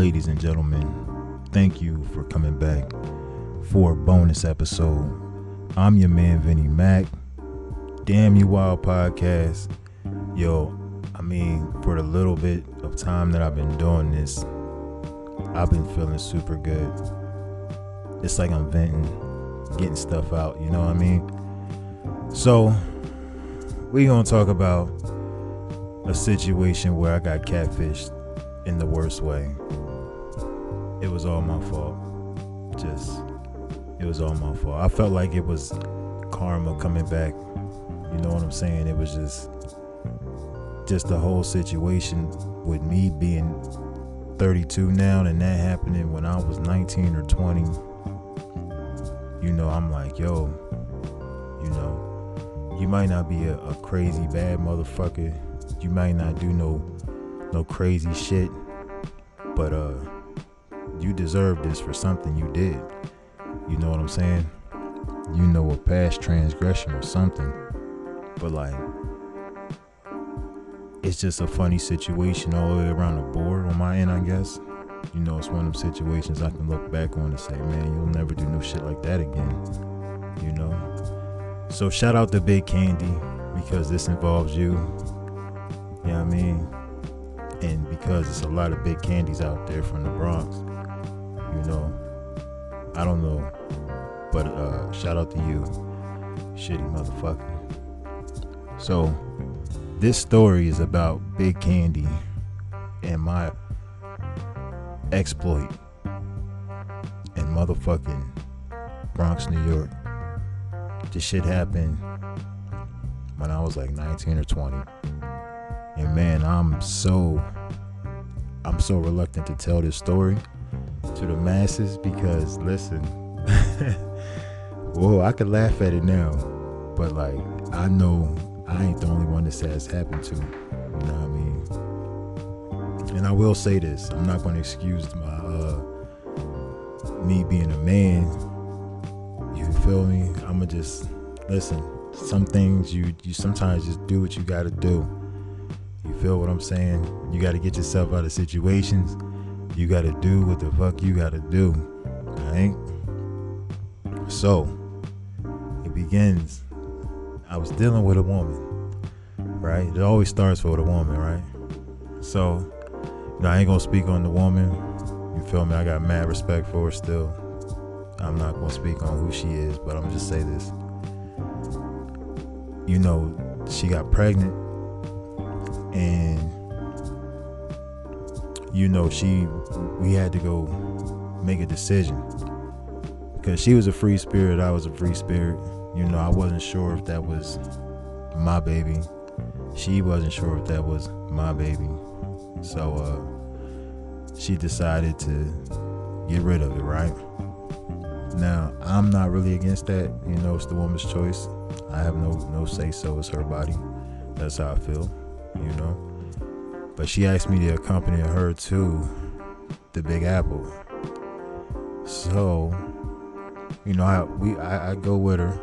ladies and gentlemen, thank you for coming back for a bonus episode. I'm your man, Vinny Mac. Damn You Wild podcast. Yo, I mean, for the little bit of time that I've been doing this, I've been feeling super good. It's like I'm venting, getting stuff out, you know what I mean? So, we gonna talk about a situation where I got catfished in the worst way. It was all my fault. Just, it was all my fault. I felt like it was karma coming back. You know what I'm saying? It was just, just the whole situation with me being 32 now and that happening when I was 19 or 20. You know, I'm like, yo, you know, you might not be a, a crazy bad motherfucker. You might not do no no crazy shit, but uh you deserve this for something you did. You know what I'm saying? You know a past transgression or something. But like it's just a funny situation all the way around the board on my end, I guess. You know, it's one of them situations I can look back on and say, man, you'll never do no shit like that again. You know? So shout out to Big Candy because this involves you. You know what I mean? And because it's a lot of big candies out there from the Bronx, you know, I don't know, but uh, shout out to you, shitty motherfucker. So, this story is about Big Candy and my exploit in motherfucking Bronx, New York. This shit happened when I was like 19 or 20. And man, I'm so I'm so reluctant to tell this story to the masses because listen, whoa, I could laugh at it now, but like I know I ain't the only one this has happened to. You know what I mean? And I will say this: I'm not going to excuse my uh, me being a man. You feel me? I'ma just listen. Some things you you sometimes just do what you got to do. You feel what I'm saying? You got to get yourself out of situations. You got to do what the fuck you got to do. Right? So, it begins. I was dealing with a woman, right? It always starts with a woman, right? So, you know, I ain't gonna speak on the woman. You feel me? I got mad respect for her still. I'm not gonna speak on who she is, but I'm just say this. You know, she got pregnant and you know she we had to go make a decision. Because she was a free spirit i was a free spirit. You know i wasn't sure if that was my baby. She wasn't sure if that was my baby. So uh she decided to get rid of it right? Now i'm not really against that. You know it's the woman's choice. I have no no say so. It's her body. That's how i feel you know. But she asked me to accompany her to the Big Apple. So, you know, I we I, I go with her,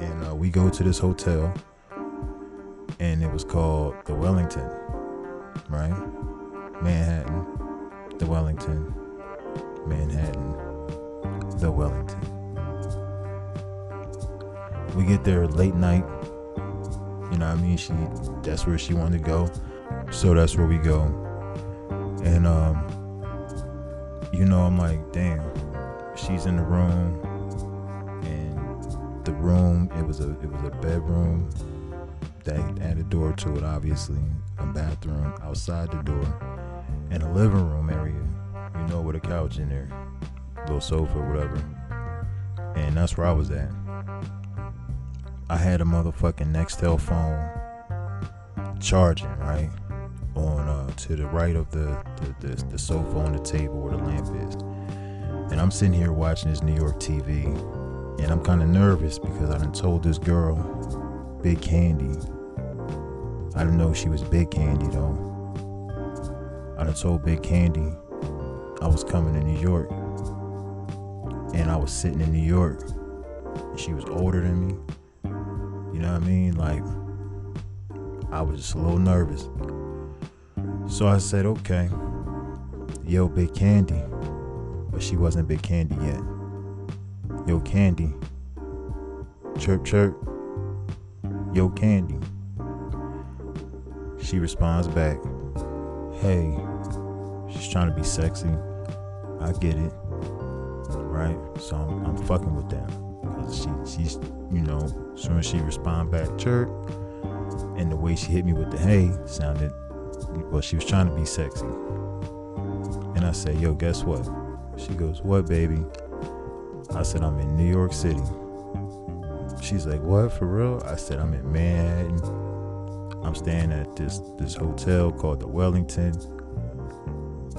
and uh, we go to this hotel, and it was called the Wellington, right? Manhattan, the Wellington, Manhattan, the Wellington. We get there late night you know what I mean? She that's where she wanted to go. So that's where we go. And um you know, I'm like, damn, she's in the room and the room it was a it was a bedroom that had a door to it obviously, a bathroom outside the door, and a living room area, you know, with a couch in there, little sofa, whatever. And that's where I was at. I had a motherfucking Nextel phone charging, right? On uh, to the right of the, the, the, the sofa on the table where the lamp is. And I'm sitting here watching this New York TV. And I'm kind of nervous because I done told this girl, Big Candy. I didn't know she was Big Candy though. I done told Big Candy I was coming to New York. And I was sitting in New York. And she was older than me. You know what I mean? Like, I was just a little nervous. So I said, okay. yo, Big Candy. But she wasn't Big Candy yet. Yo, Candy. Chirp, chirp. Yo, Candy. She responds back, hey, she's trying to be sexy. I get it. Right? So I'm, I'm fucking with that. Because she, she's, you know, soon as she respond back, chirp, and the way she hit me with the hey sounded, well, she was trying to be sexy. And I said, yo, guess what? She goes, what, baby? I said, I'm in New York City. She's like, what, for real? I said, I'm in Manhattan. I'm staying at this this hotel called the Wellington.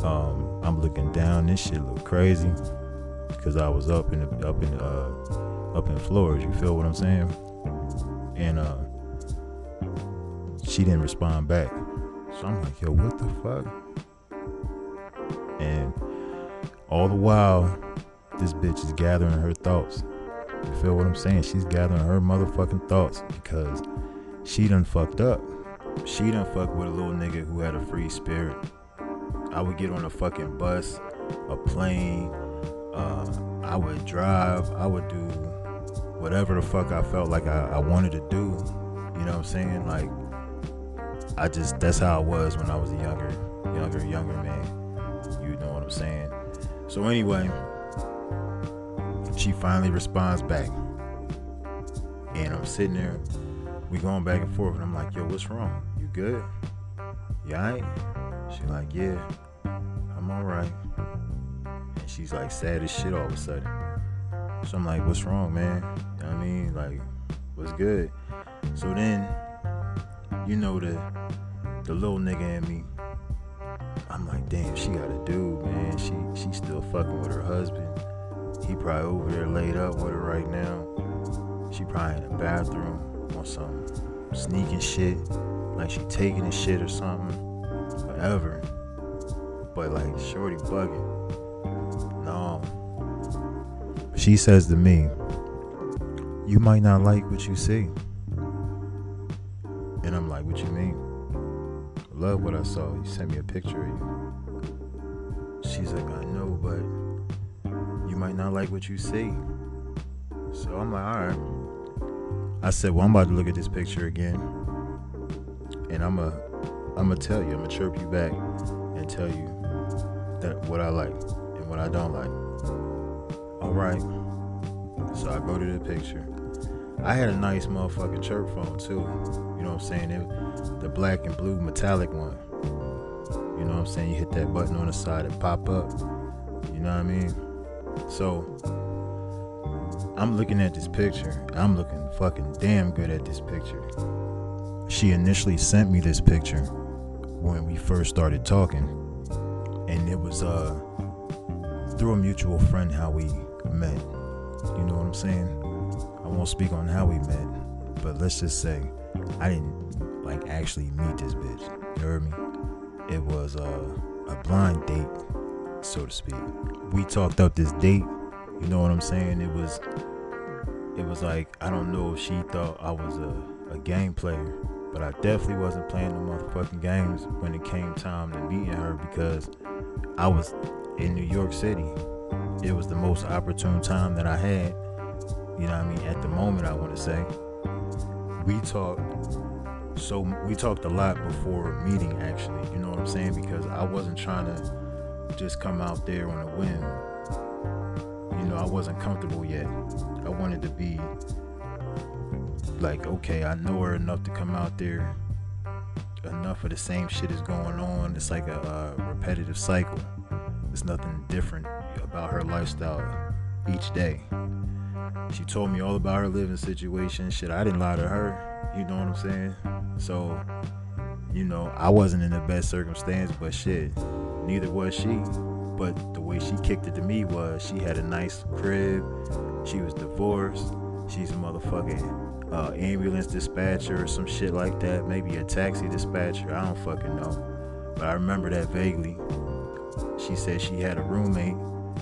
Um, I'm looking down. This shit look crazy because I was up in the, up in uh, up in Florida. You feel what I'm saying? And uh, she didn't respond back. So I'm like, yo, what the fuck? And all the while, this bitch is gathering her thoughts. You feel what I'm saying? She's gathering her motherfucking thoughts because she done fucked up. She done fucked with a little nigga who had a free spirit. I would get on a fucking bus, a plane, uh, I would drive, I would do whatever the fuck I felt like I, I wanted to do. You know what I'm saying? Like, I just, that's how I was when I was a younger, younger, younger man. You know what I'm saying? So, anyway, she finally responds back. And I'm sitting there, we going back and forth, and I'm like, yo, what's wrong? You good? You alright? She like, yeah, I'm alright. And she's like sad as shit all of a sudden. So I'm like, what's wrong, man? You know what I mean? Like, what's good? So then, you know the the little nigga in me. I'm like, damn, she got a dude, man. She she still fucking with her husband. He probably over there laid up with her right now. She probably in the bathroom on some sneaking shit, like she taking a shit or something, whatever. But like, shorty bugging. She says to me, "You might not like what you see." And I'm like, "What you mean?" Love what I saw. You sent me a picture of you. She's like, "I know, but." you might not like what you see. So I'm like, all right. I said, well, I'm about to look at this picture again, and I'm a, I'm gonna tell you, I'm gonna chirp you back, and tell you that what I like and what I don't like. Right. So I go to the picture. I had a nice motherfucking chirp phone too. You know what I'm saying? It, the black and blue metallic one. You know what I'm saying? You hit that button on the side it pop up. You know what I mean? So I'm looking at this picture. I'm looking fucking damn good at this picture. She initially sent me this picture when we first started talking. And it was uh through a mutual friend how we met. You know what I'm saying? I won't speak on how we met, but let's just say I didn't like actually meet this bitch. You heard me? It was uh, a blind date so to speak. We talked up this date. You know what I'm saying? It was it was like I don't know if she thought I was a, a game player, but I definitely wasn't playing the motherfucking games when it came time to meeting her because I was in New York City. It was the most opportune time that I had. You know what I mean? At the moment I want to say. We talked so we talked a lot before meeting actually, you know what I'm saying? Because I wasn't trying to just come out there on a whim. You know, I wasn't comfortable yet. I wanted to be like, okay, I know her enough to come out there. Enough of the same shit is going on. It's like a, a repetitive cycle. There's nothing different about her lifestyle each day. She told me all about her living situation. Shit, I didn't lie to her. You know what I'm saying? So, you know, I wasn't in the best circumstance, but shit, neither was she. But the way she kicked it to me was she had a nice crib, she was divorced, she's a motherfucking uh, ambulance dispatcher or some shit like that, maybe a taxi dispatcher, I don't fucking know. But I remember that vaguely. She said she had a roommate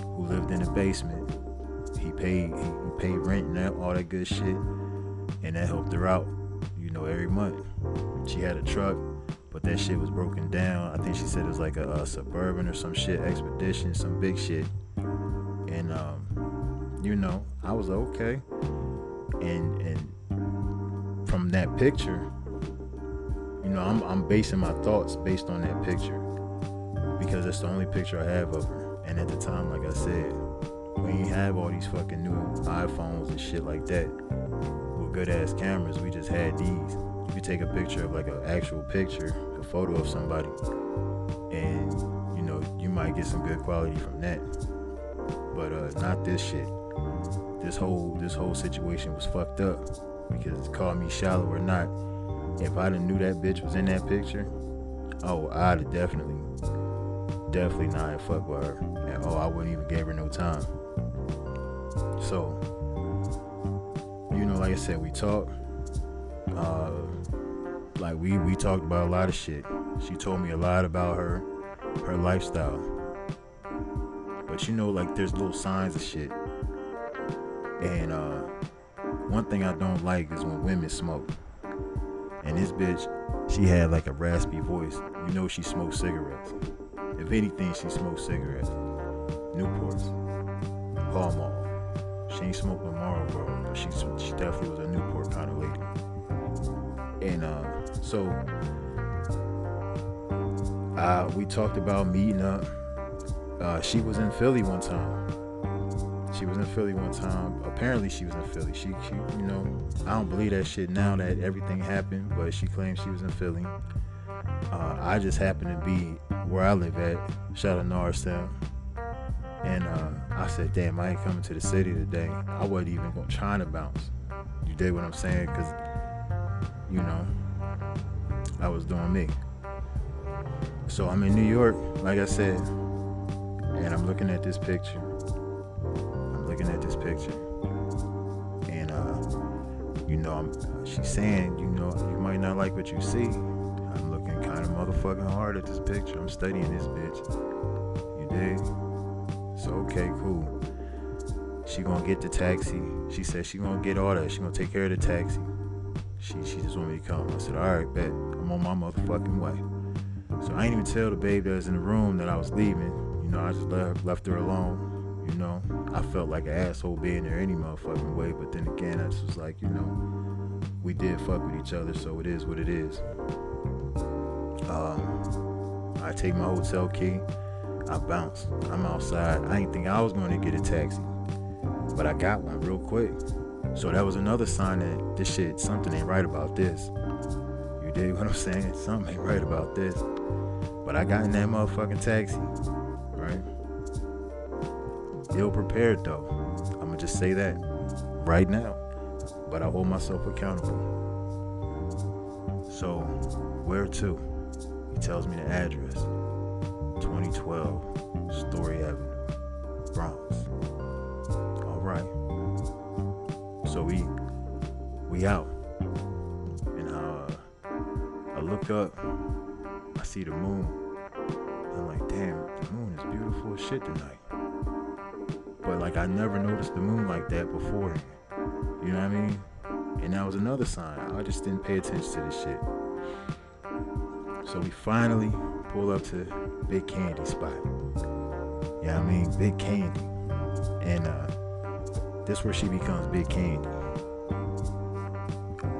who lived in the basement. He paid he, paid rent and all that good shit, and that helped her out, you know, every month. She had a truck but that shit was broken down. I think she said it was like a, a suburban or some shit expedition, some big shit. And um, you know, I was okay. And and from that picture, you know, I'm I'm basing my thoughts based on that picture because that's the only picture I have of her. And at the time, like I said, we ain't have all these fucking new iPhones and shit like that with good ass cameras. We just had these. You could take a picture of like an actual picture, a photo of somebody, and you know you might get some good quality from that. But uh, not this shit. This whole this whole situation was fucked up because call me shallow or not. If I didn't knew that bitch was in that picture, oh, I'd have definitely, definitely not fuck with her. And oh, I wouldn't even give her no time. So, you know, like I said, we talked. Uh, like we we talked about a lot of shit. She told me a lot about her her lifestyle. But you know, like there's little signs of shit. And uh, one thing I don't like is when women smoke. And this bitch, she had like a raspy voice. You know she smoked cigarettes. If anything, she smoked cigarettes. Newports, Pall Mall. She ain't smoked no Marlboro, but she she definitely was a Newport kind of lady. And uh, so uh, we talked about meeting up. Uh, she was in Philly one time. She was in Philly one time. Apparently, she was in Philly. She, she, you know, I don't believe that shit now that everything happened, but she claimed she was in Philly. Uh, I just happened to be where I live at, shout out Norristown. And uh, I said, damn, I ain't coming to the city today. I wasn't even going to try to bounce. You dig what I'm saying? Because, you know, I was doing me. So I'm in New York, like I said, and I'm looking at this picture. I'm looking at this picture. And, uh, you know, I'm, she's saying, you know, you might not like what you see. Motherfucking hard at this picture. I'm studying this bitch. You dig? So okay, cool. She gonna get the taxi. She said she gonna get all that. She gonna take care of the taxi. She she just want me to come. I said, all right, bet. I'm on my motherfucking way. So I ain't even tell the babe that was in the room that I was leaving. You know, I just left left her alone. You know, I felt like an asshole being there any motherfucking way. But then again, I just was like, you know, we did fuck with each other, so it is what it is. Um, I take my hotel key. I bounce. I'm outside. I didn't think I was going to get a taxi, but I got one real quick. So that was another sign that this shit, something ain't right about this. You dig what I'm saying? Something ain't right about this. But I got in that motherfucking taxi, right? Ill prepared though. I'm gonna just say that right now. But I hold myself accountable. So, where to? Tells me the address. 2012 Story Avenue, Bronx. All right. So we we out, and uh, I look up. I see the moon. I'm like, damn, the moon is beautiful as shit tonight. But like, I never noticed the moon like that before. You know what I mean? And that was another sign. I just didn't pay attention to this shit. So we finally pull up to Big Candy spot. Yeah, I mean Big Candy. And uh this where she becomes Big Candy.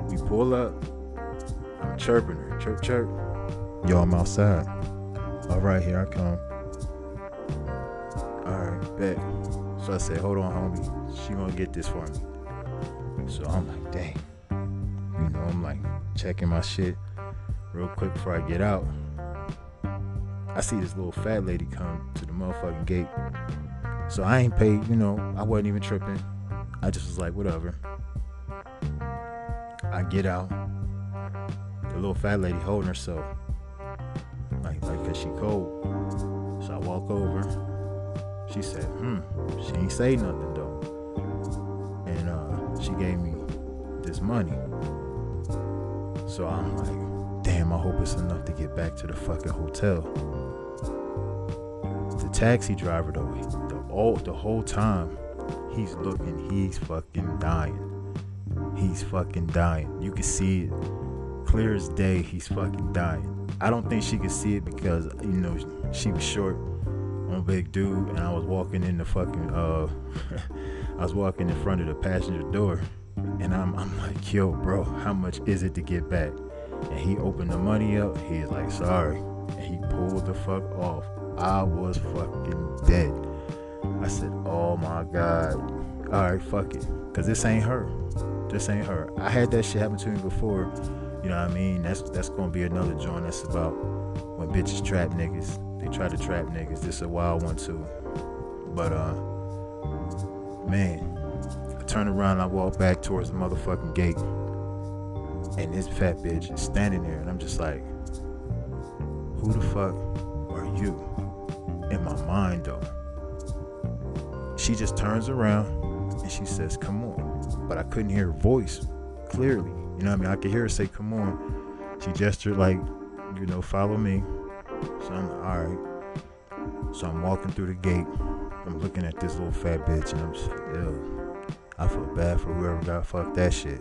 We pull up. I'm chirping her. Chirp chirp. Yo, I'm outside. Alright, here I come. Alright, bet. So I said, hold on, homie. She gonna get this for me. So I'm like, dang. You know, I'm like checking my shit real quick before I get out. I see this little fat lady come to the motherfucking gate. So I ain't paid, you know, I wasn't even tripping. I just was like, whatever. I get out. The little fat lady holding herself. Like, like, cause she cold. So I walk over. She said, hmm, she ain't say nothing though. And uh, she gave me this money. So I'm like, damn, I hope it's enough to get back to the fucking hotel The taxi driver though, the all the whole time, he's looking, he's fucking dying. He's fucking dying. You can see it clear as day, he's fucking dying. I don't think she could see it because you know she was short. I'm a big dude, and I was walking in the fucking uh, I was walking in front of the passenger door, and I'm I'm like, yo, bro, how much is it to get back? And he opened the money up. He's like, sorry, and he pulled the fuck off. I was fucking dead. I said, oh my god. All right, fuck it, cause this ain't her. This ain't her. I had that shit happen to me before. You know what I mean? That's that's gonna be another joint. That's about when bitches trap niggas. They try to trap niggas. This is a wild one too. But uh, man, I turn around. And I walk back towards the motherfucking gate, and this fat bitch is standing there, and I'm just like, who the fuck are you? In my mind though, she just turns around and she says, "Come on." but I couldn't hear her voice clearly. You know what I mean? I could hear her say, "Come on." She gestured like, you know, follow me. So I'm all right. So I'm walking through the gate. I'm looking at this little fat bitch, and I'm just, ew. I feel bad for whoever got fucked that shit.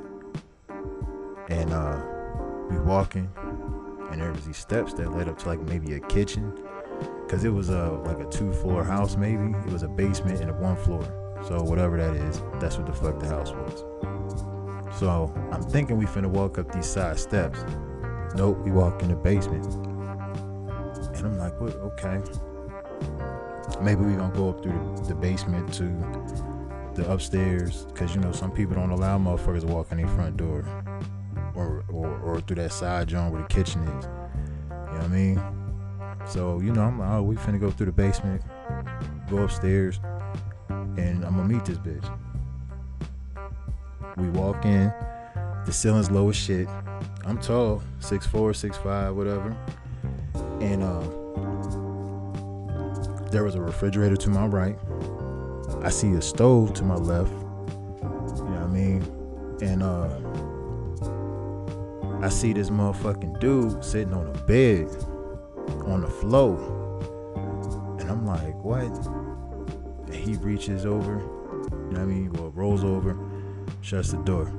And uh, we walking, and there was these steps that led up to like maybe a kitchen, cause it was a like a two floor house maybe. It was a basement and a one floor. So whatever that is, that's what the fuck the house was. So I'm thinking we finna walk up these side steps. Nope, we walk in the basement. And I'm like, what? Okay. Maybe we gonna go up through the, basement to the upstairs, cause you know some people don't allow motherfuckers to walk in their front door, or or, through that side joint where the kitchen is. You know what I mean? So you know, I'm like, oh, we finna go through the basement, go upstairs and I'm gonna meet this bitch. We walk in, the ceiling's low as shit. I'm tall, 6'4, 6'5, whatever. And uh, there was a refrigerator to my right. I see a stove to my left. You know what I mean? And uh, I see this motherfucking dude sitting on a bed on the floor. And I'm like, what? And he reaches over, you know what I mean? Well, rolls over, shuts the door.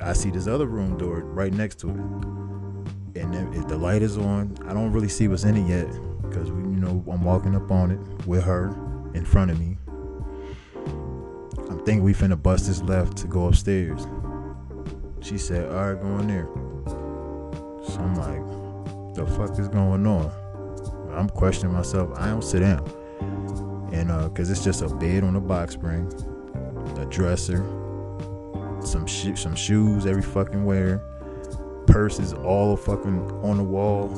I see this other room door right next to it. And if the light is on, I don't really see what's in it yet because we, you know, I'm walking up on it with her in front of me. I'm thinking we finna bust this left to go upstairs. She said, all right, go in there. So I'm like, the fuck is going on? I'm questioning myself. I don't sit down and uh because it's just a bed on a box spring a dresser some sh- some shoes every fucking wear purses all fucking on the wall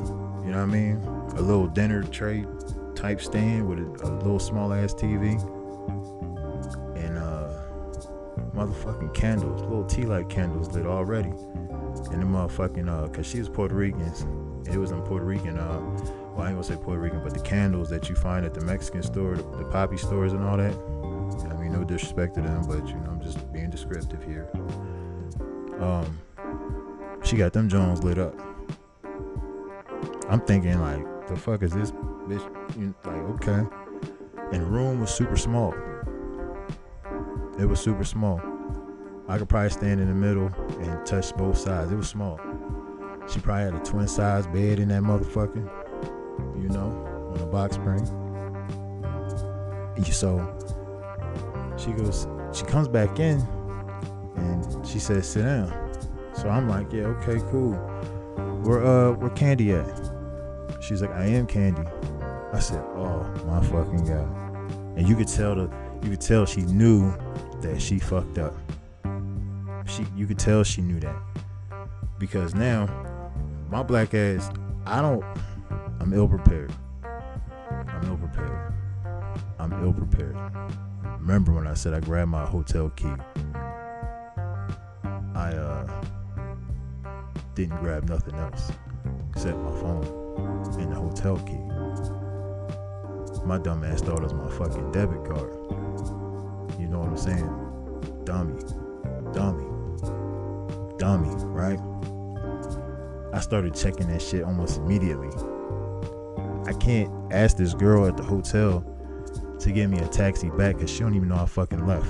you know what i mean a little dinner tray type stand with a, a little small ass tv motherfucking candles little tea light candles lit already and the motherfucking uh because she was puerto rican it was in puerto rican uh well, I ain't gonna say Puerto Rican, but the candles that you find at the Mexican store, the, the poppy stores and all that. I mean, no disrespect to them, but you know, I'm just being descriptive here. Um, she got them Jones lit up. I'm thinking like, the fuck is this bitch? You know, like, okay. And the room was super small. It was super small. I could probably stand in the middle and touch both sides. It was small. She probably had a twin size bed in that motherfucker you know, on a box spring. So she goes, she comes back in and she says, sit down. So I'm like, yeah, okay, cool. Where uh where Candy at? She's like, I am Candy. I said, oh my fucking god. And you could tell the you could tell she knew that she fucked up. She you could tell she knew that. Because now my black ass, I don't I'm ill prepared. I'm ill prepared. I'm ill prepared. Remember when I said I grabbed my hotel key? I uh didn't grab nothing else except my phone and the hotel key. My dumb ass thought it was my fucking debit card. Saying? Dummy. Dummy. Dummy, right? I started checking that shit almost immediately. I can't ask this girl at the hotel to get me a taxi back because she don't even know I fucking left.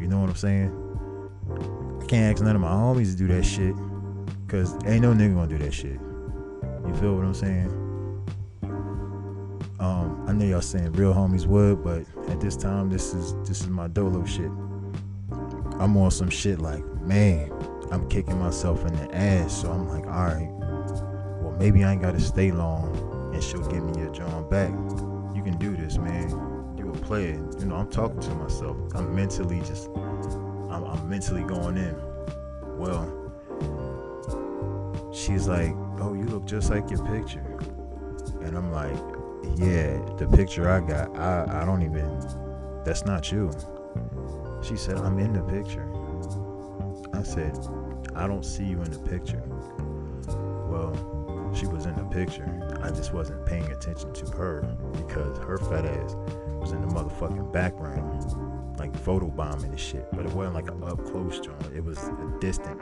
You know what I'm saying? I can't ask none of my homies to do that shit. Cause ain't no nigga gonna do that shit. You feel what I'm saying? Know y'all saying real homies would, but at this time, this is this is my dolo shit. I'm on some shit like, man, I'm kicking myself in the ass. So I'm like, all right, well maybe I ain't gotta stay long, and she'll give me a John back. You can do this, man. You a player. You know, I'm talking to myself. I'm mentally just, I'm, I'm mentally going in. Well, she's like, oh, you look just like your picture, and I'm like, yeah, the picture I got, I, I don't even, that's not you. She said, I'm in the picture. I said, I don't see you in the picture. Well, she was in the picture. I just wasn't paying attention to her because her fat ass was in the motherfucking background, like photo bombing and shit. But it wasn't like an up close joint. It was a distant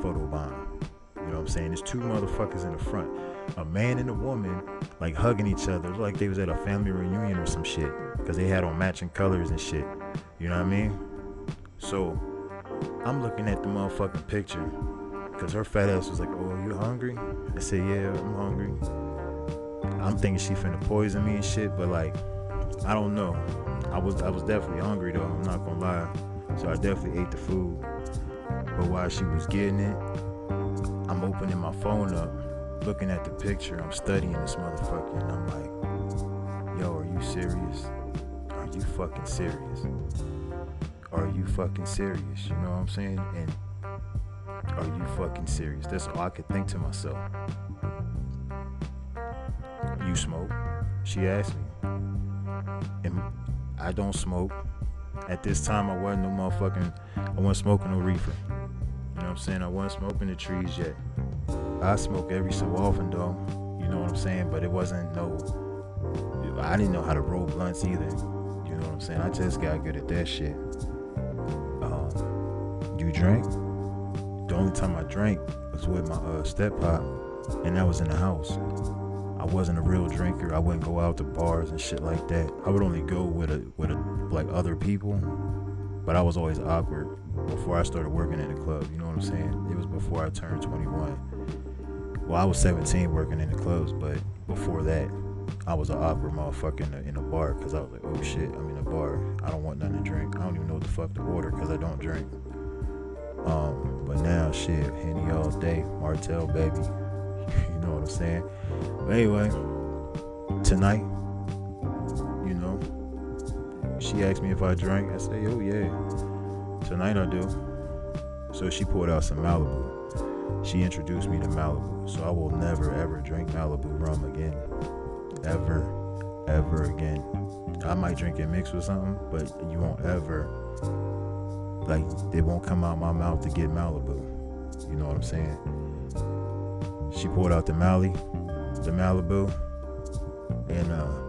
photo bomb. You know what I'm saying? There's two motherfuckers in the front. A man and a woman like hugging each other. like they was at a family reunion or some shit. Cause they had on matching colors and shit. You know what I mean? So I'm looking at the motherfucking picture. Cause her fat ass was like, Oh, you hungry? I said, Yeah, I'm hungry. I'm thinking she finna poison me and shit, but like, I don't know. I was I was definitely hungry though, I'm not gonna lie. So I definitely ate the food. But while she was getting it, I'm opening my phone up, looking at the picture, I'm studying this motherfucker, and I'm like, yo, are you serious? Are you fucking serious? Are you fucking serious? You know what I'm saying? And are you fucking serious? That's all I could think to myself. You smoke? She asked me. And I don't smoke. At this time, I wasn't no motherfucking, I wasn't smoking no reefer. You know what I'm saying? I wasn't smoking the trees yet. I smoke every so often though. You know what I'm saying? But it wasn't no, I didn't know how to roll blunts either. You know what I'm saying? I just got good at that shit. Um, you drink? The only time I drank was with my uh, step pop, and that was in the house. I wasn't a real drinker. I wouldn't go out to bars and shit like that. I would only go with a with a like other people, but I was always awkward before I started working in the club. You know what I'm saying? It was before I turned 21. Well, I was 17 working in the clubs, but before that, I was an awkward motherfucker in a, in a bar because I was like, oh shit, I'm in a bar. I don't want nothing to drink. I don't even know what the fuck to order because I don't drink. Um, but now, shit, Henny all day, Martell, baby. you know what I'm saying? But anyway, tonight, she asked me if I drank. I say, oh yeah. Tonight I do. So she poured out some Malibu. She introduced me to Malibu. So I will never ever drink Malibu rum again. Ever, ever again. I might drink it mixed with something, but you won't ever like it won't come out my mouth to get Malibu. You know what I'm saying? She poured out the Mali, the Malibu, and uh,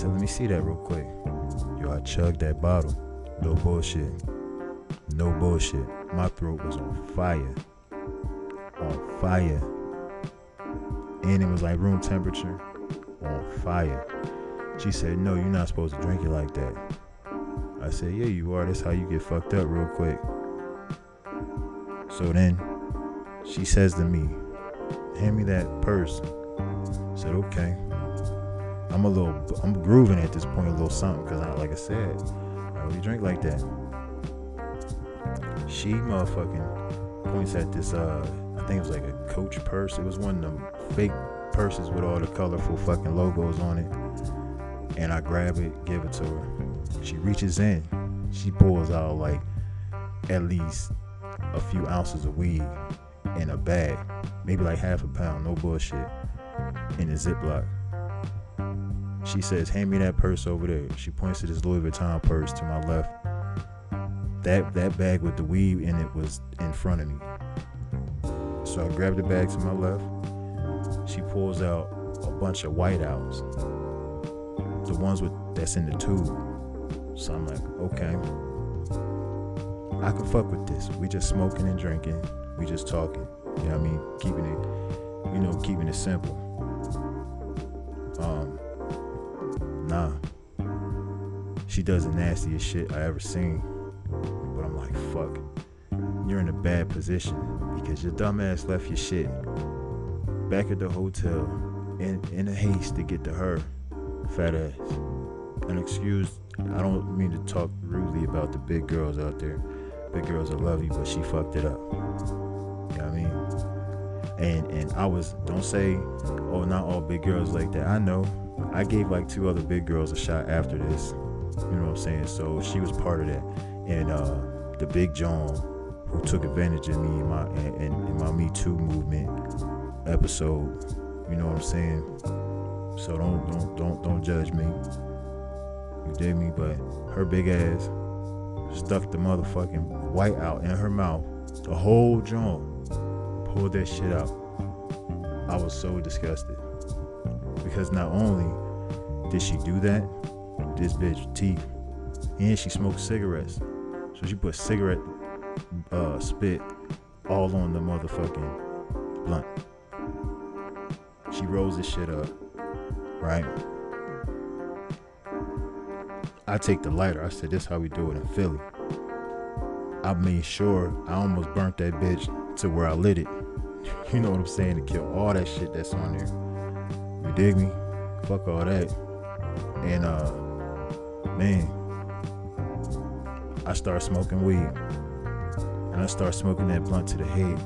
said, "Let me see that real quick." Yo, I chugged that bottle. No bullshit. No bullshit. My throat was on fire. On fire. And it was like room temperature. On fire. She said, No, you're not supposed to drink it like that. I said, Yeah, you are. That's how you get fucked up real quick. So then she says to me, Hand me that purse. I said, Okay. I'm a little, I'm grooving at this point, a little something, because I, like I said, I really drink like that. She motherfucking points at this, uh, I think it was like a coach purse. It was one of them fake purses with all the colorful fucking logos on it. And I grab it, give it to her. She reaches in, she pulls out like at least a few ounces of weed in a bag, maybe like half a pound, no bullshit, in a Ziploc. She says, Hand me that purse over there. She points to this Louis Vuitton purse to my left. That that bag with the weave in it was in front of me. So I grabbed the bag to my left. She pulls out a bunch of whiteouts. The ones with that's in the tube. So I'm like, okay. I can fuck with this. We just smoking and drinking. We just talking. You know what I mean? Keeping it, you know, keeping it simple. Um, nah. She does the nastiest shit I ever seen. But I'm like, fuck. you're in a bad position because your dumbass left your shit back at the hotel in, in a haste to get to her fat ass. And excuse, I don't mean to talk rudely about the big girls out there. Big girls are lovely, but she fucked it up. You know what I mean? And and I was don't say, oh, not all big girls like that. I know. I gave like two other big girls a shot after this. You know what I'm saying? So she was part of that. And uh the big John who took advantage of me in my in, in my Me Too movement episode. You know what I'm saying? So don't don't don't don't judge me. You dig me? But her big ass stuck the motherfucking white out in her mouth. The whole joint. Pulled that shit out. I was so disgusted. Because not only did she do that, this bitch teeth, and she smoked cigarettes. So she put cigarette uh, spit all on the motherfucking blunt. She rolls this shit up, right? I take the lighter. I said, this how we do it in Philly. I made sure I almost burnt that bitch to where I lit it. You know what I'm saying? To kill all that shit that's on there. You dig me? Fuck all that. And uh man, I start smoking weed. And I start smoking that blunt to the head.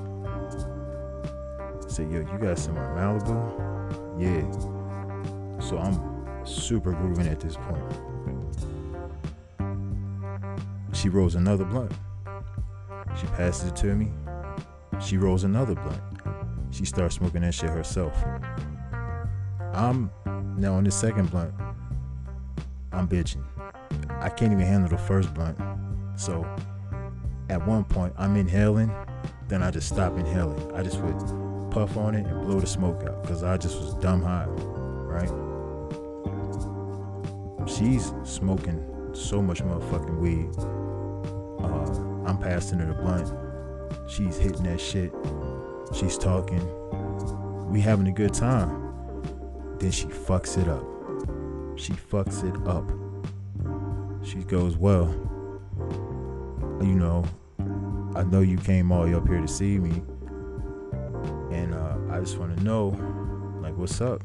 I said, yo, you got some Malibu? Yeah. So I'm super grooving at this point. She rolls another blunt. She passes it to me. She rolls another blunt. She starts smoking that shit herself. I'm now on the second blunt. I'm bitching. I can't even handle the first blunt. So at one point, I'm inhaling, then I just stop inhaling. I just would puff on it and blow the smoke out because I just was dumb high, right? She's smoking so much motherfucking weed. Uh, I'm passing her the blunt. She's hitting that shit. She's talking. We having a good time. Then she fucks it up. She fucks it up. She goes, Well, you know, I know you came all the way up here to see me. And uh, I just want to know, like, what's up?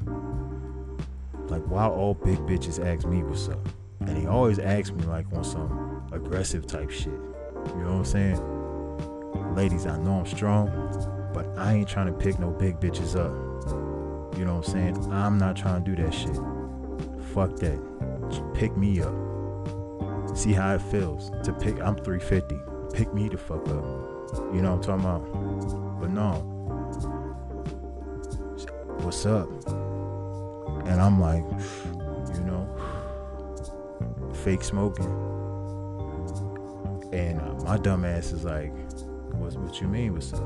Like, why all big bitches ask me what's up? And he always asks me, like, on some aggressive type shit. You know what I'm saying? Ladies, I know I'm strong, but I ain't trying to pick no big bitches up. You know what I'm saying? I'm not trying to do that shit. Fuck that. Just pick me up. See how it feels to pick. I'm 350. Pick me the fuck up. You know what I'm talking about? But no. What's up? And I'm like, you know, fake smoking. And uh, my dumb ass is like, what's what you mean? What's up?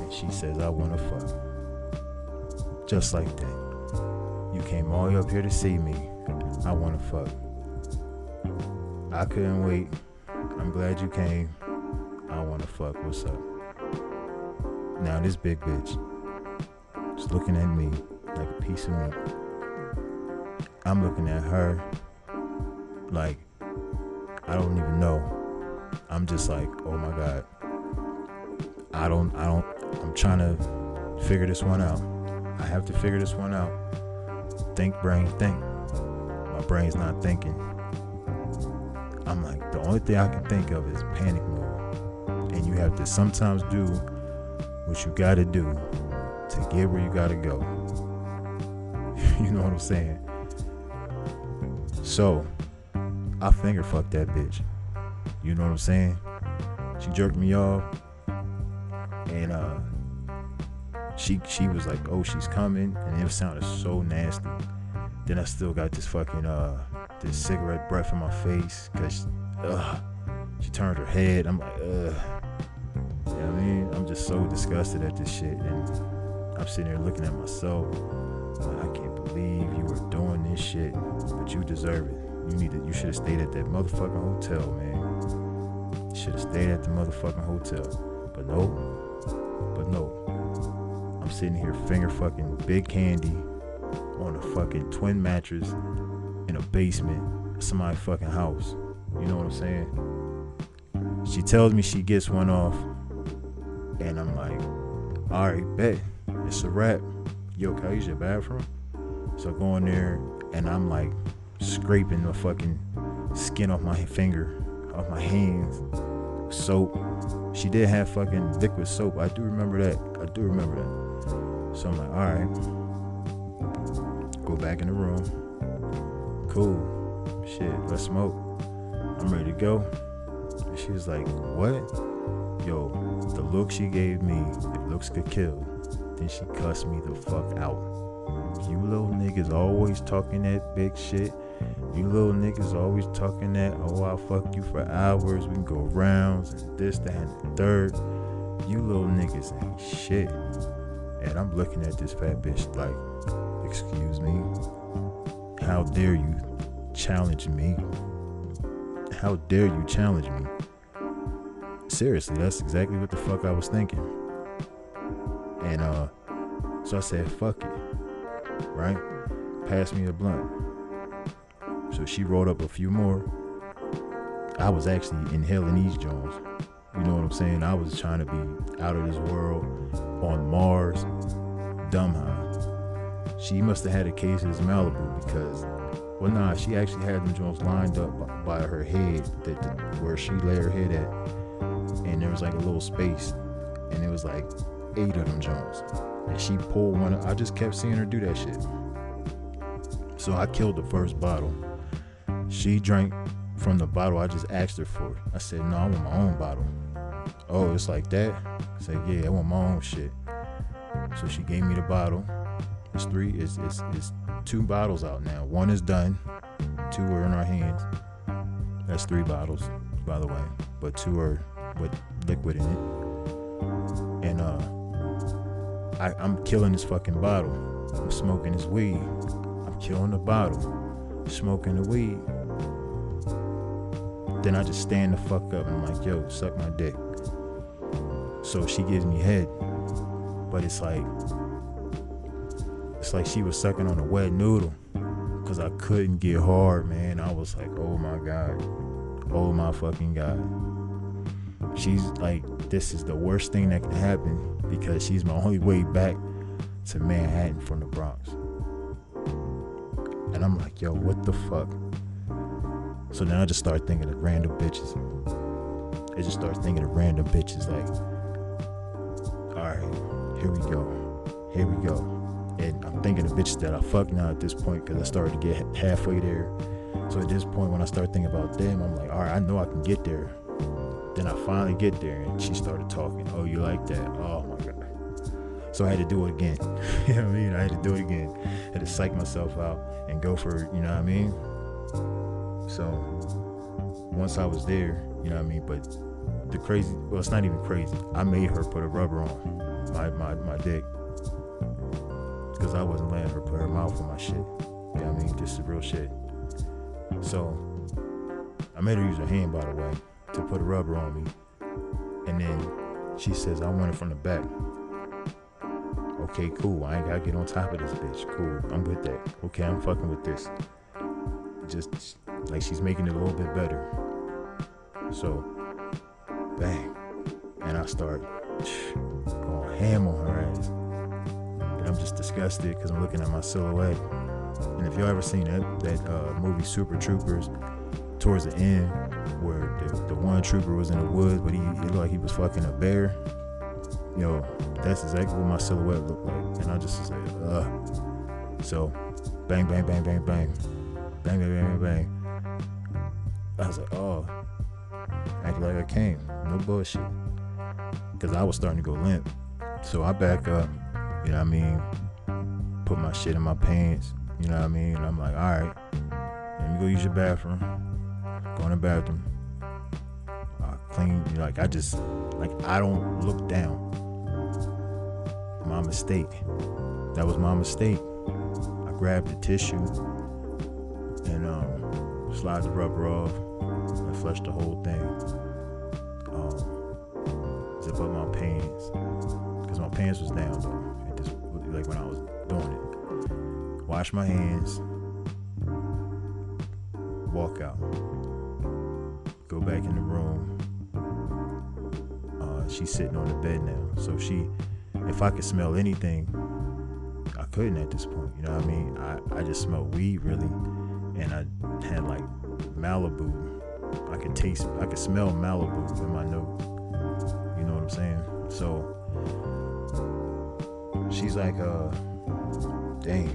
And she says, I wanna fuck. Just like that. You came all the way up here to see me. I wanna fuck. I couldn't wait. I'm glad you came. I wanna fuck. What's up? Now this big bitch is looking at me like a piece of meat. I'm looking at her like I don't even know. I'm just like, oh my god. I don't I don't I'm trying to figure this one out. I have to figure this one out. Think brain think. My brain's not thinking. I'm like, the only thing I can think of is panic mode. And you have to sometimes do what you gotta do to get where you gotta go. you know what I'm saying? So, I finger fucked that bitch. You know what I'm saying? She jerked me off, she she was like, "Oh, she's coming," and it sounded so nasty. Then I still got this fucking uh this cigarette breath in my face because uh, she turned her head. I'm like, ugh. You know what I mean? I'm just so disgusted at this shit, and I'm sitting there looking at myself. Like, I can't believe you were doing this shit, but you deserve it. You need to. You should have stayed at that motherfucking hotel, man. You Should have stayed at the motherfucking hotel. But no. But no. I'm sitting here finger fucking big candy on a fucking twin mattress in a basement of somebody's fucking house. You know what I'm saying? She tells me she gets one off, and I'm like, all right, bet it's a wrap. Yo, can I use your bathroom? So I go in there, and I'm like scraping the fucking skin off my finger, off my hands, soap. She did have fucking liquid soap. I do remember that. I do remember that. So I'm like, all right, go back in the room. Cool. Shit, let's smoke. I'm ready to go. She was like, what? Yo, the look she gave me, if looks could kill. Then she cussed me the fuck out. You little niggas always talking that big shit. You little niggas always talking that, oh, I'll fuck you for hours. We can go rounds and this, that, and the third. You little niggas ain't shit. And I'm looking at this fat bitch like, excuse me? How dare you challenge me? How dare you challenge me? Seriously, that's exactly what the fuck I was thinking. And uh, so I said, fuck it. Right? Pass me a blunt. So she rolled up a few more. I was actually inhaling these Jones. You know what I'm saying? I was trying to be out of this world on Mars, dumb high. She must have had a case of Malibu because, well, nah, she actually had them Jones lined up by, by her head, that, where she lay her head at, and there was like a little space, and it was like eight of them Jones, and she pulled one. I just kept seeing her do that shit. So I killed the first bottle. She drank from the bottle I just asked her for. I said, no, I want my own bottle. Oh, it's like that? I said, yeah, I want my own shit. So she gave me the bottle. It's three, it's, it's, it's two bottles out now. One is done, two are in our hands. That's three bottles, by the way. But two are with liquid in it. And uh I, I'm killing this fucking bottle. I'm smoking this weed. I'm killing the bottle. Smoking the weed. Then I just stand the fuck up and I'm like, yo, suck my dick. So she gives me head. But it's like it's like she was sucking on a wet noodle. Cause I couldn't get hard, man. I was like, oh my God. Oh my fucking God. She's like, this is the worst thing that can happen because she's my only way back to Manhattan from the Bronx. And I'm like, yo, what the fuck? So then I just start thinking of random bitches. I just start thinking of random bitches like, right, here we go. Here we go. And I'm thinking of bitches that I fuck now at this point because I started to get halfway there. So at this point, when I start thinking about them, I'm like, all right, I know I can get there. Then I finally get there and she started talking. Oh, you like that? Oh my God. So I had to do it again. you know what I mean? I had to do it again. I had to psych myself out and go for it, you know what I mean? So once I was there, you know what I mean? But the crazy, well, it's not even crazy. I made her put a rubber on my, my, my dick because I wasn't letting her put her mouth on my shit. You know I mean? Just the real shit. So I made her use her hand, by the way, to put a rubber on me. And then she says, I want it from the back. Okay, cool. I ain't gotta get on top of this bitch. Cool. I'm with that. Okay, I'm fucking with this. Just like she's making it a little bit better. So, bang. And I start going ham on her ass. And I'm just disgusted because I'm looking at my silhouette. And if y'all ever seen that, that uh, movie Super Troopers, towards the end, where the, the one trooper was in the woods, but he, looked like he was fucking a bear. Yo, that's exactly what my silhouette looked like. And I just said, ugh. So, bang, bang, bang, bang, bang. Bang, bang, bang, bang, bang. I was like, oh, act like I came. No bullshit. Because I was starting to go limp. So I back up, you know what I mean? Put my shit in my pants, you know what I mean? And I'm like, all right, let me go use your bathroom. Go in the bathroom. I clean, you know, like I just, like I don't look down. My mistake. That was my mistake. I grabbed the tissue and um, slide the rubber off and flush the whole thing. Um, zip up my pants because my pants was down. It just like when I was doing it. Wash my hands. Walk out. Go back in the room. she's sitting on the bed now. So she, if I could smell anything, I couldn't at this point. You know what I mean? I, I just smelled weed really, and I had like Malibu. I could taste, I could smell Malibu in my nose. You know what I'm saying? So she's like, uh, dang,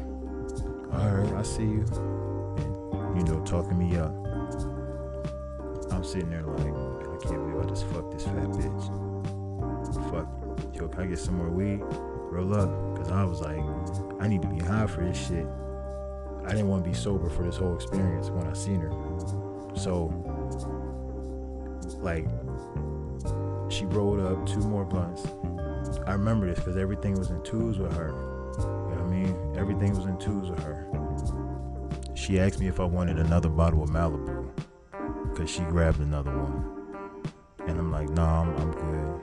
all right, I see you, and you know, talking me up. I'm sitting there like, I can't believe I just fucked this fat bitch. Fuck, yo, can I get some more weed? Roll up, cause I was like, I need to be high for this shit. I didn't want to be sober for this whole experience when I seen her. So, like, she rolled up two more blunts. I remember this because everything was in twos with her. You know what I mean? Everything was in twos with her. She asked me if I wanted another bottle of Malibu because she grabbed another one. And I'm like, nah, I'm, I'm good.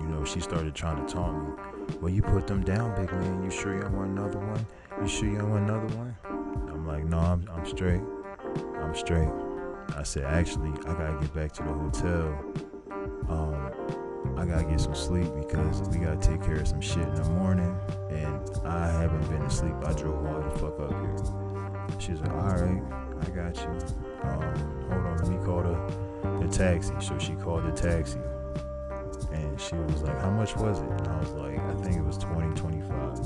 You know, she started trying to taunt me. Well, you put them down, big man. You sure you don't want another one? You sure you don't want another one? I'm like, no, I'm, I'm straight. I'm straight. I said, actually, I gotta get back to the hotel. Um, I gotta get some sleep because we gotta take care of some shit in the morning. And I haven't been asleep. I drove all the fuck up here. She's like, all right, I got you. Um, hold on, let me call the, the taxi. So she called the taxi. And she was like, how much was it? And I was like, I think it was 20, 25.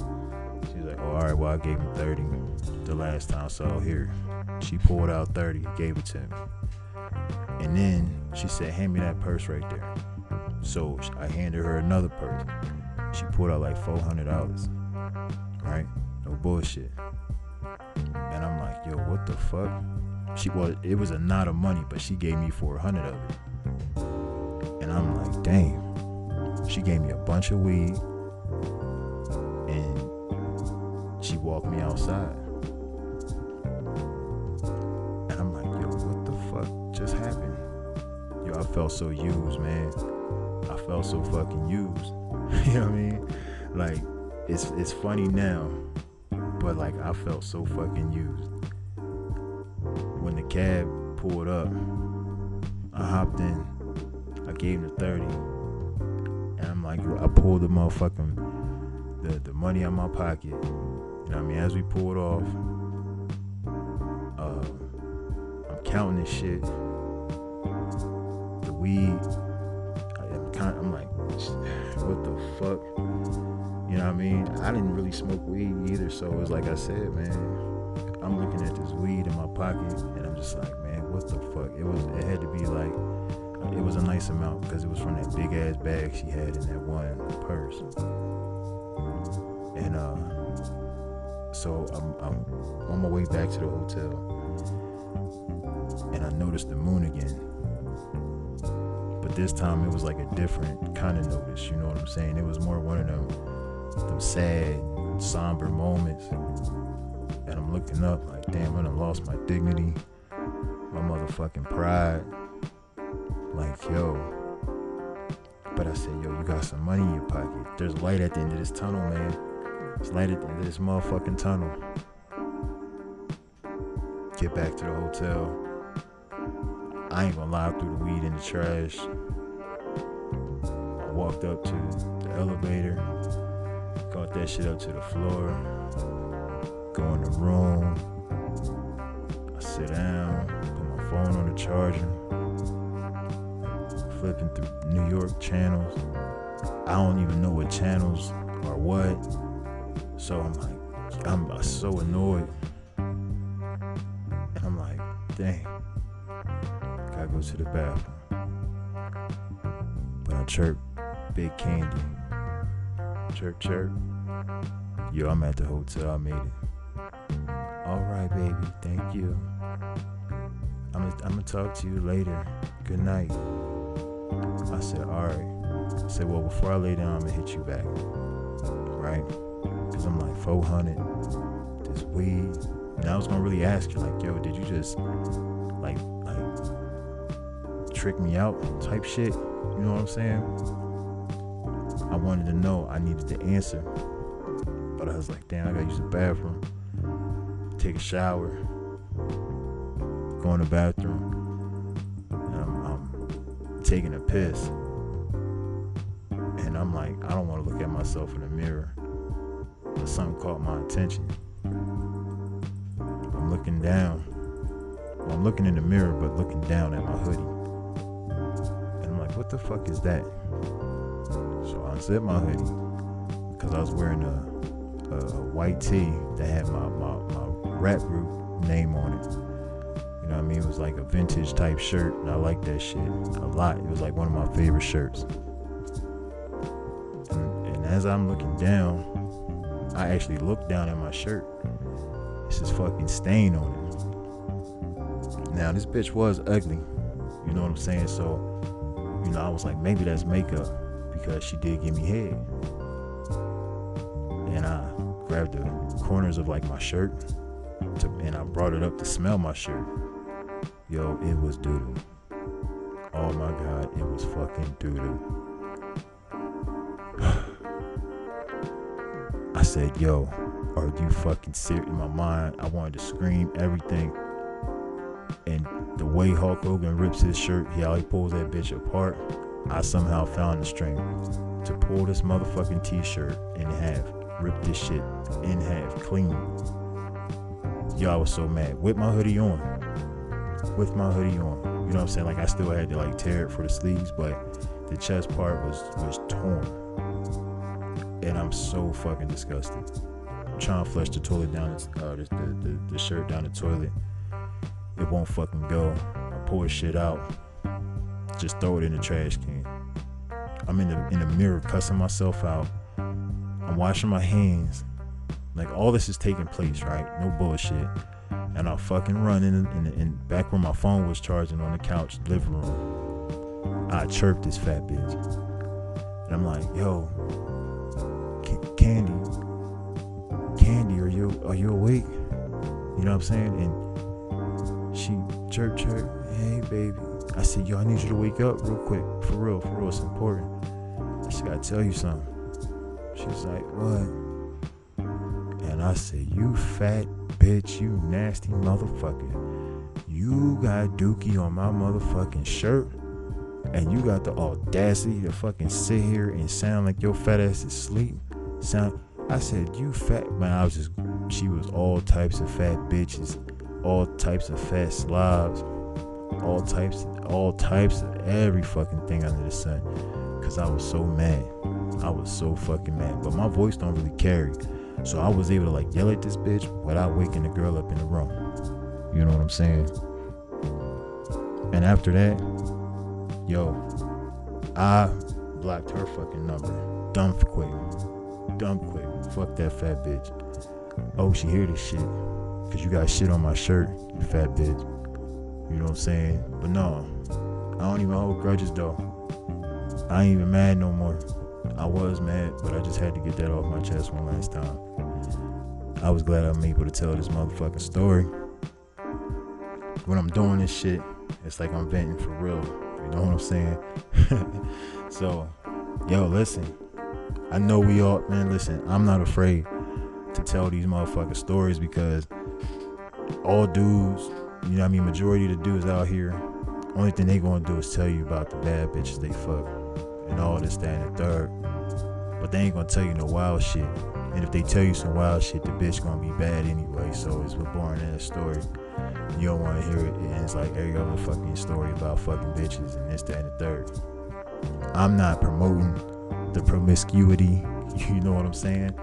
She's like, oh, all right, well, I gave him 30 the last time. I So here, she pulled out 30, gave it to me. And then she said, hand me that purse right there. So I handed her another purse. She pulled out like $400, right? No bullshit. And I'm like, yo, what the fuck? She well, it was a knot of money, but she gave me 400 of it. And I'm like, damn. She gave me a bunch of weed so used, man. I felt so fucking used. you know what I mean? Like, it's it's funny now, but like I felt so fucking used. When the cab pulled up, I hopped in. I gave him the 30. And I'm like, I pulled the motherfucking the, the money out my pocket. You know what I mean? As we pulled off, uh, I'm counting this shit. Weed. I, am kind I'm like, what the fuck? You know what I mean? I didn't really smoke weed either, so it was like I said, man. I'm looking at this weed in my pocket, and I'm just like, man, what the fuck? It was. It had to be like it was a nice amount because it was from that big ass bag she had in that one purse. And uh, so I'm, I'm on my way back to the hotel, and I noticed the moon again. This time it was like a different kind of notice. You know what I'm saying? It was more one of them, them sad, somber moments. And I'm looking up like, damn, I lost my dignity, my motherfucking pride like, yo. But I said, yo, you got some money in your pocket. There's light at the end of this tunnel, man. There's light at the end of this motherfucking tunnel. Get back to the hotel. I ain't gonna lie, I threw the weed in the trash. I walked up to the elevator, got that shit up to the floor, go in the room. I sit down, put my phone on the charger flipping through New York channels. I don't even know what channels or what. So I'm like, I'm so annoyed. And I'm like, dang, gotta go to the bathroom. But I chirp Big Candy. Chirp, chirp. Yo, I'm at the hotel. I made it. All right, baby. Thank you. I'm I'm gonna talk to you later. Good night. I said, all right. I said, well, before I lay down, I'm gonna hit you back, right? Cause I'm like 400, this weed. And I was gonna really ask you, like, yo, did you just like, like, trick me out, type shit? You know what I'm saying? I wanted to know. I needed the answer, but I was like, damn, I gotta use the bathroom, take a shower, go in the bathroom I'm, I'm taking a piss. and I'm like, I don't want to look at myself in the mirror. But something caught my attention. I'm looking down. Well, I'm looking in the mirror, but looking down at my hoodie. And I'm like, what the fuck is that? I unzipped my hoodie because I was wearing a, a, white tee that had my, my, my rap group name on it. You know what I mean? It was like a vintage type shirt, and I like that shit a lot. It was like one of my favorite shirts. And, and as I'm looking down, I actually looked down at my shirt. This is fucking stain on it. Now this bitch was ugly. You know what I'm saying? So, you know, I was like, maybe that's makeup because she did give me head. And I grabbed the corners of like my shirt to, and I brought it up to smell my shirt. Yo, it was doo doo. Oh my god, it was fucking doo doo. I said, yo, are you fucking serious? In my mind, I wanted to scream everything. And the way Hulk Hogan rips his shirt, he pulls that bitch apart, I somehow found the strength to pull this motherfucking t-shirt in half, rip this shit in half, clean. I was so mad. With my hoodie on. With my hoodie on. You know what I'm saying? Like I still had to like tear it for the sleeves, but the chest part was was torn. And I'm so fucking disgusted. I'm trying to flush the toilet down, uh, the, the, the shirt down the toilet. It won't fucking go. I pull the shit out, just throw it in the trash can. I'm in the in the mirror cussing myself out. I'm washing my hands. Like all this is taking place, right? No bullshit. And I fucking run in, in, in back where my phone was charging on the couch, living room. I chirped this fat bitch, and I'm like, "Yo, C- Candy, Candy, are you are you awake?" You know what I'm saying? And she chirp chirp, "Hey baby." I said, "Yo, I need you to wake up real quick, for real, for real. It's important. I just gotta tell you something." She's like, "What?" And I said, You fat bitch, you nasty motherfucker. You got dookie on my motherfucking shirt. And you got the audacity to fucking sit here and sound like your fat ass is asleep. Sound I said, You fat man, I was just she was all types of fat bitches, all types of fat slobs, all types all types of every fucking thing under the sun. Cause I was so mad. I was so fucking mad. But my voice don't really carry. So I was able to like yell at this bitch without waking the girl up in the room. You know what I'm saying? And after that, yo, I blocked her fucking number. Dumb quick. Dumb quick. Fuck that fat bitch. Oh, she hear this shit. Cause you got shit on my shirt, you fat bitch. You know what I'm saying? But no, I don't even hold grudges though. I ain't even mad no more. I was mad, but I just had to get that off my chest one last time. I was glad I'm able to tell this motherfucking story. When I'm doing this shit, it's like I'm venting for real. You know what I'm saying? so, yo, listen. I know we all, man, listen, I'm not afraid to tell these motherfucking stories because all dudes, you know what I mean, majority of the dudes out here, only thing they gonna do is tell you about the bad bitches they fuck and all this, that, and the third. But they ain't gonna tell you no wild shit. And if they tell you some wild shit, the bitch gonna be bad anyway. So it's a boring in a story. You don't wanna hear it. And it's like every other fucking story about fucking bitches and this, that, and the third. I'm not promoting the promiscuity. You know what I'm saying?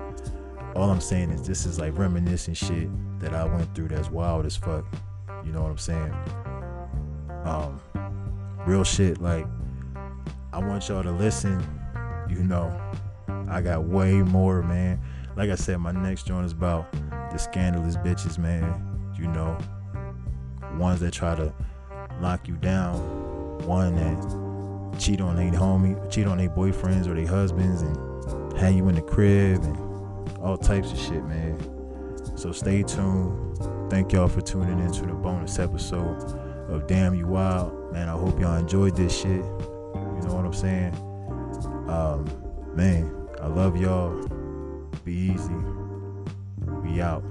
All I'm saying is this is like reminiscing shit that I went through that's wild as fuck. You know what I'm saying? Um, real shit. Like I want y'all to listen. You know, I got way more, man. Like I said, my next joint is about the scandalous bitches, man. You know, ones that try to lock you down, one that cheat on their homie, cheat on their boyfriends or their husbands, and hang you in the crib and all types of shit, man. So stay tuned. Thank y'all for tuning in to the bonus episode of Damn You Wild. Man, I hope y'all enjoyed this shit. You know what I'm saying? Um, man, I love y'all. Be easy. Be out.